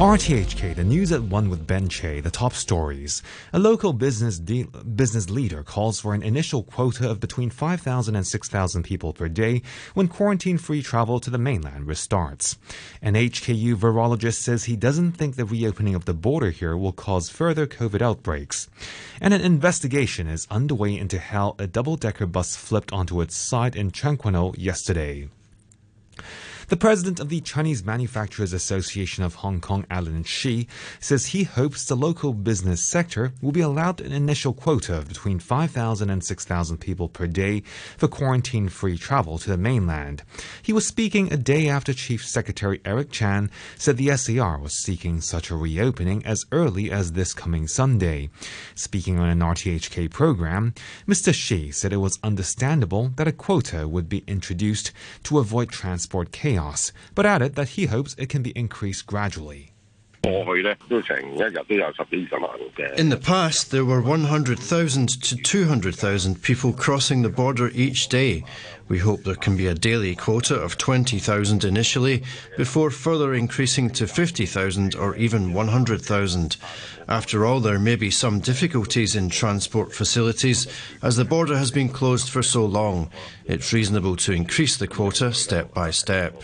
RTHK, the news at one with Ben Che, the top stories. A local business de- business leader calls for an initial quota of between 5,000 and 6,000 people per day when quarantine-free travel to the mainland restarts. An HKU virologist says he doesn't think the reopening of the border here will cause further COVID outbreaks. And an investigation is underway into how a double-decker bus flipped onto its side in Kwan-o yesterday. The president of the Chinese Manufacturers Association of Hong Kong, Alan Shi, says he hopes the local business sector will be allowed an initial quota of between 5,000 and 6,000 people per day for quarantine free travel to the mainland. He was speaking a day after Chief Secretary Eric Chan said the SAR was seeking such a reopening as early as this coming Sunday. Speaking on an RTHK program, Mr. Shi said it was understandable that a quota would be introduced to avoid transport chaos chaos, but added that he hopes it can be increased gradually. In the past, there were 100,000 to 200,000 people crossing the border each day. We hope there can be a daily quota of 20,000 initially, before further increasing to 50,000 or even 100,000. After all, there may be some difficulties in transport facilities as the border has been closed for so long. It's reasonable to increase the quota step by step.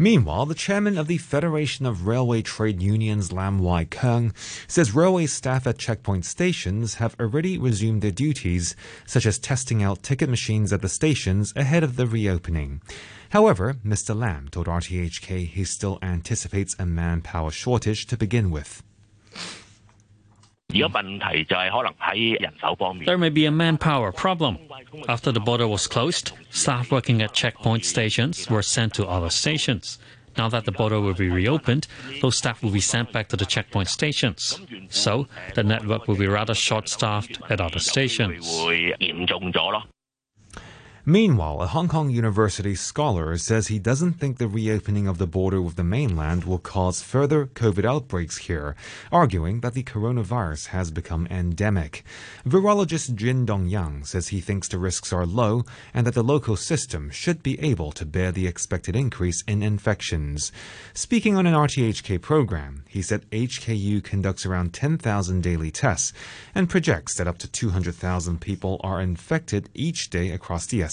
Meanwhile, the chairman of the Federation of Railway Trade Unions, Lam Wai Keung, says railway staff at checkpoint stations have already resumed their duties, such as testing out ticket machines at the stations ahead of the reopening. However, Mr. Lam told RTHK he still anticipates a manpower shortage to begin with. There may be a manpower problem. After the border was closed, staff working at checkpoint stations were sent to other stations. Now that the border will be reopened, those staff will be sent back to the checkpoint stations. So, the network will be rather short staffed at other stations. Meanwhile, a Hong Kong University scholar says he doesn't think the reopening of the border with the mainland will cause further COVID outbreaks here, arguing that the coronavirus has become endemic. Virologist Jin Dong-yan says he thinks the risks are low and that the local system should be able to bear the expected increase in infections. Speaking on an RTHK program, he said HKU conducts around 10,000 daily tests and projects that up to 200,000 people are infected each day across the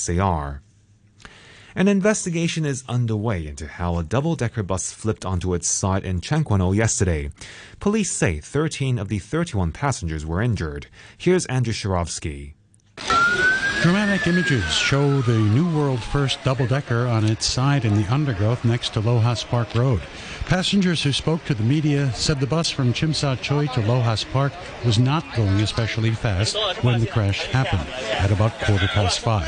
An investigation is underway into how a double-decker bus flipped onto its side in Tseung yesterday. Police say 13 of the 31 passengers were injured. Here's Andrew Shirovsky. Dramatic images show the New World First double-decker on its side in the undergrowth next to Lohas Park Road. Passengers who spoke to the media said the bus from Sha Tsui to Lohas Park was not going especially fast when the crash happened at about quarter past five.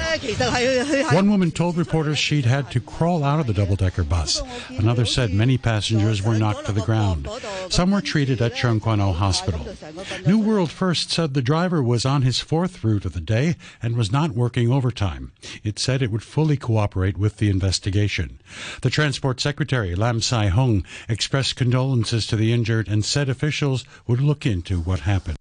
One woman told reporters she'd had to crawl out of the double-decker bus. Another said many passengers were knocked to the ground. Some were treated at Tseung Kwan-o Hospital. New World First said the driver was on his fourth route of the day and was not working overtime. It said it would fully cooperate with the investigation. The Transport Secretary, Lam Sai Hung, expressed condolences to the injured and said officials would look into what happened.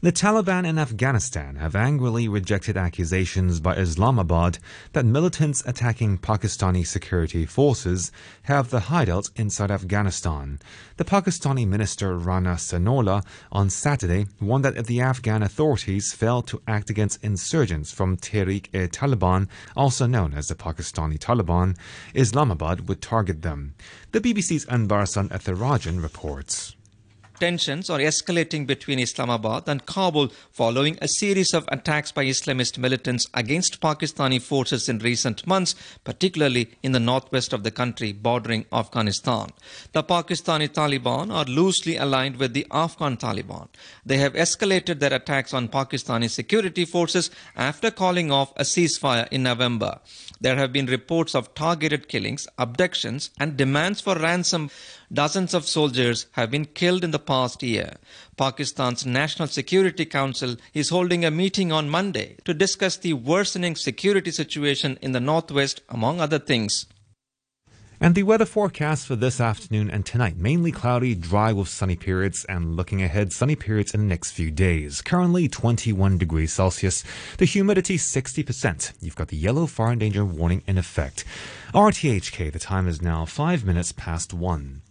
The Taliban in Afghanistan have angrily rejected accusations by Islamabad that militants attacking Pakistani security forces have the hideout inside Afghanistan. The Pakistani minister Rana Sanaullah on Saturday warned that if the Afghan authorities fail to act against insurgents from Tehrik-e-Taliban, also known as the Pakistani Taliban, Islamabad would target them. The BBC's Anbarasan Ethirajan reports. Tensions are escalating between Islamabad and Kabul following a series of attacks by Islamist militants against Pakistani forces in recent months, particularly in the northwest of the country bordering Afghanistan. The Pakistani Taliban are loosely aligned with the Afghan Taliban. They have escalated their attacks on Pakistani security forces after calling off a ceasefire in November. There have been reports of targeted killings, abductions, and demands for ransom. Dozens of soldiers have been killed in the past year. Pakistan's National Security Council is holding a meeting on Monday to discuss the worsening security situation in the northwest, among other things. And the weather forecast for this afternoon and tonight mainly cloudy, dry with sunny periods, and looking ahead, sunny periods in the next few days. Currently 21 degrees Celsius, the humidity 60%. You've got the yellow fire danger warning in effect. RTHK, the time is now 5 minutes past 1.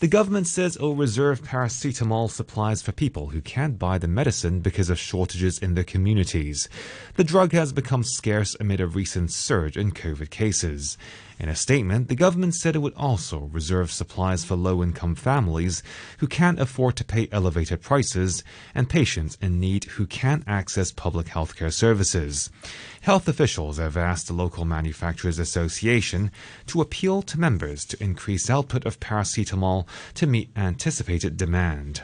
The government says it will reserve paracetamol supplies for people who can't buy the medicine because of shortages in their communities. The drug has become scarce amid a recent surge in COVID cases. In a statement, the government said it would also reserve supplies for low income families who can't afford to pay elevated prices and patients in need who can't access public healthcare services. Health officials have asked the local manufacturers association to appeal to members to increase output of paracetamol to meet anticipated demand.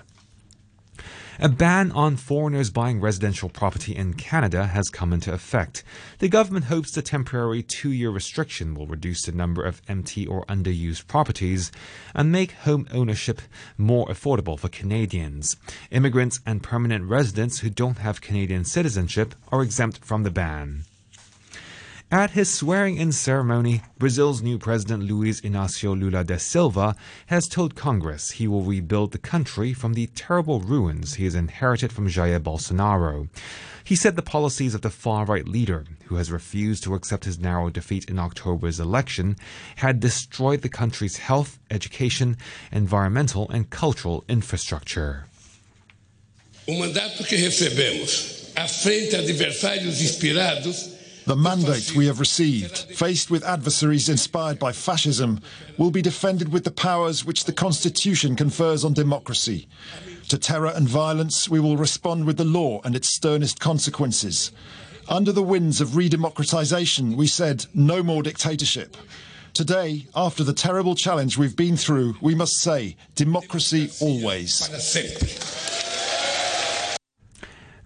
A ban on foreigners buying residential property in Canada has come into effect. The government hopes the temporary two year restriction will reduce the number of empty or underused properties and make home ownership more affordable for Canadians. Immigrants and permanent residents who don't have Canadian citizenship are exempt from the ban. At his swearing in ceremony, Brazil's new president Luiz Inácio Lula da Silva has told Congress he will rebuild the country from the terrible ruins he has inherited from Jair Bolsonaro. He said the policies of the far right leader, who has refused to accept his narrow defeat in October's election, had destroyed the country's health, education, environmental, and cultural infrastructure. O mandato que recebemos à frente adversários inspirados the mandate we have received, faced with adversaries inspired by fascism, will be defended with the powers which the Constitution confers on democracy. To terror and violence, we will respond with the law and its sternest consequences. Under the winds of redemocratization, we said no more dictatorship. Today, after the terrible challenge we've been through, we must say democracy always.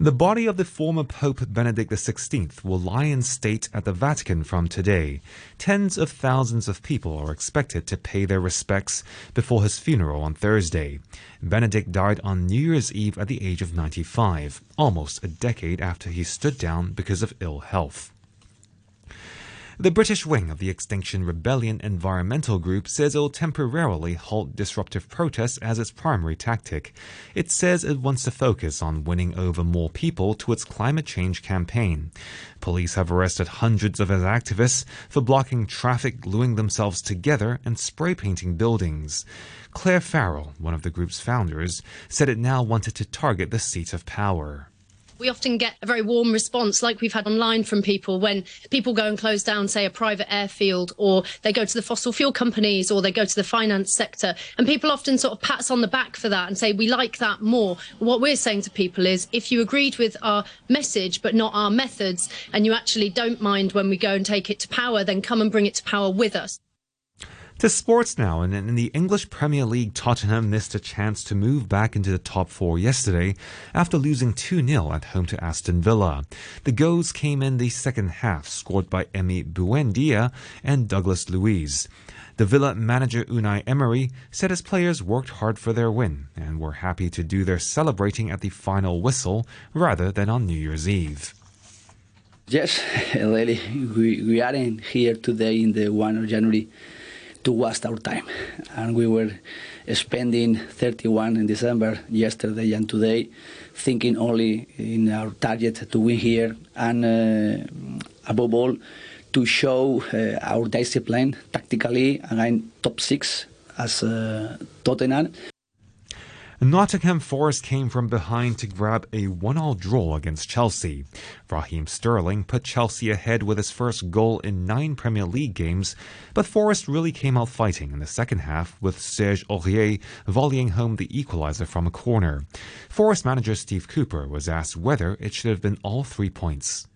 The body of the former Pope Benedict XVI will lie in state at the Vatican from today. Tens of thousands of people are expected to pay their respects before his funeral on Thursday. Benedict died on New Year's Eve at the age of 95, almost a decade after he stood down because of ill health. The British wing of the Extinction Rebellion environmental group says it will temporarily halt disruptive protests as its primary tactic. It says it wants to focus on winning over more people to its climate change campaign. Police have arrested hundreds of its activists for blocking traffic, gluing themselves together, and spray painting buildings. Claire Farrell, one of the group's founders, said it now wanted to target the seat of power we often get a very warm response, like we've had online from people when people go and close down, say, a private airfield, or they go to the fossil fuel companies, or they go to the finance sector. And people often sort of pat us on the back for that and say, we like that more. What we're saying to people is, if you agreed with our message, but not our methods, and you actually don't mind when we go and take it to power, then come and bring it to power with us. To sports now, and in the English Premier League, Tottenham missed a chance to move back into the top four yesterday after losing 2 0 at home to Aston Villa. The goals came in the second half, scored by Emi Buendia and Douglas Luiz. The Villa manager Unai Emery said his players worked hard for their win and were happy to do their celebrating at the final whistle rather than on New Year's Eve. Yes, really, we, we aren't here today in the 1 of January to waste our time. And we were spending 31 in December yesterday and today, thinking only in our target to win here and uh, above all to show uh, our discipline tactically and top six as uh, Tottenham. Nottingham Forest came from behind to grab a one-all draw against Chelsea. Raheem Sterling put Chelsea ahead with his first goal in nine Premier League games, but Forest really came out fighting in the second half with Serge Aurier volleying home the equaliser from a corner. Forest manager Steve Cooper was asked whether it should have been all three points.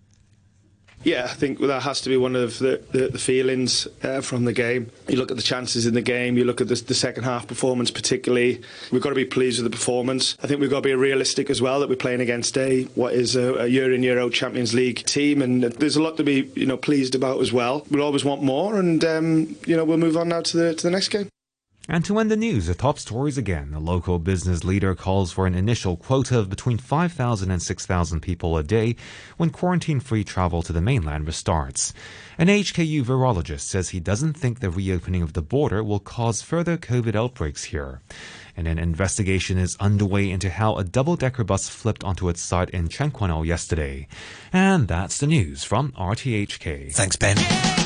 Yeah, I think that has to be one of the, the, the feelings uh, from the game. You look at the chances in the game, you look at the, the, second half performance, particularly. We've got to be pleased with the performance. I think we've got to be realistic as well that we're playing against a what is a, a year in year out Champions League team, and there's a lot to be you know pleased about as well. We'll always want more, and um, you know we'll move on now to the to the next game. And to end the news, the top stories again. A local business leader calls for an initial quota of between 5,000 and 6,000 people a day when quarantine free travel to the mainland restarts. An HKU virologist says he doesn't think the reopening of the border will cause further COVID outbreaks here. And an investigation is underway into how a double decker bus flipped onto its side in Tseung Kwan O yesterday. And that's the news from RTHK. Thanks, Ben. Good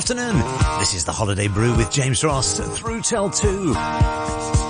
afternoon. This is the Holiday Brew with James Ross through till 2.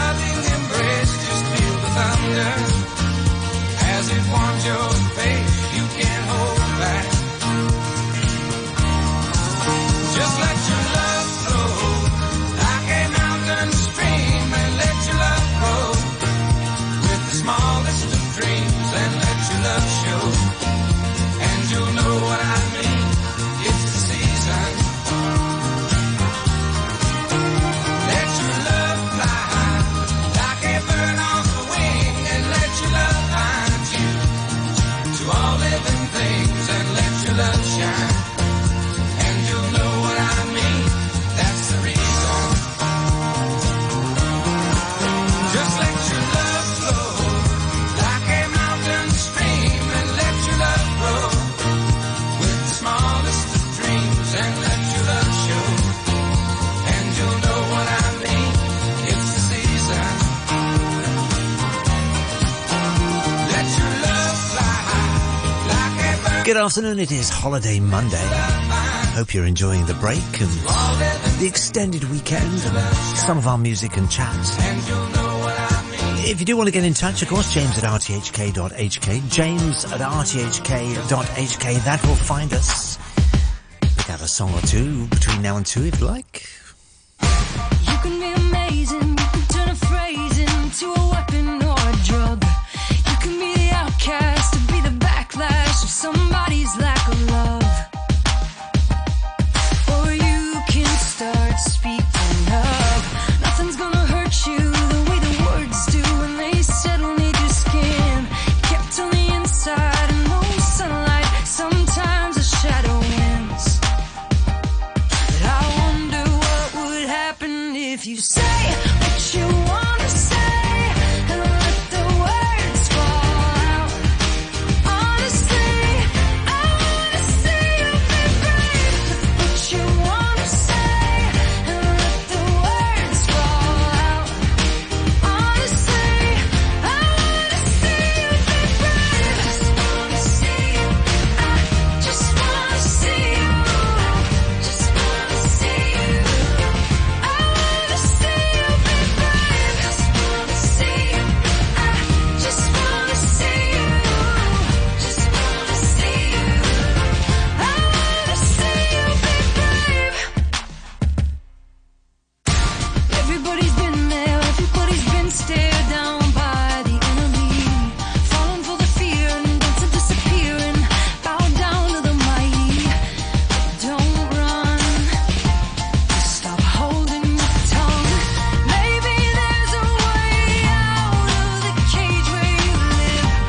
Good afternoon, it is Holiday Monday. Hope you're enjoying the break and the extended weekend and some of our music and chats. If you do want to get in touch, of course, james at rthk.hk, james at rthk.hk, that will find us. Pick out a song or two between now and two if you like.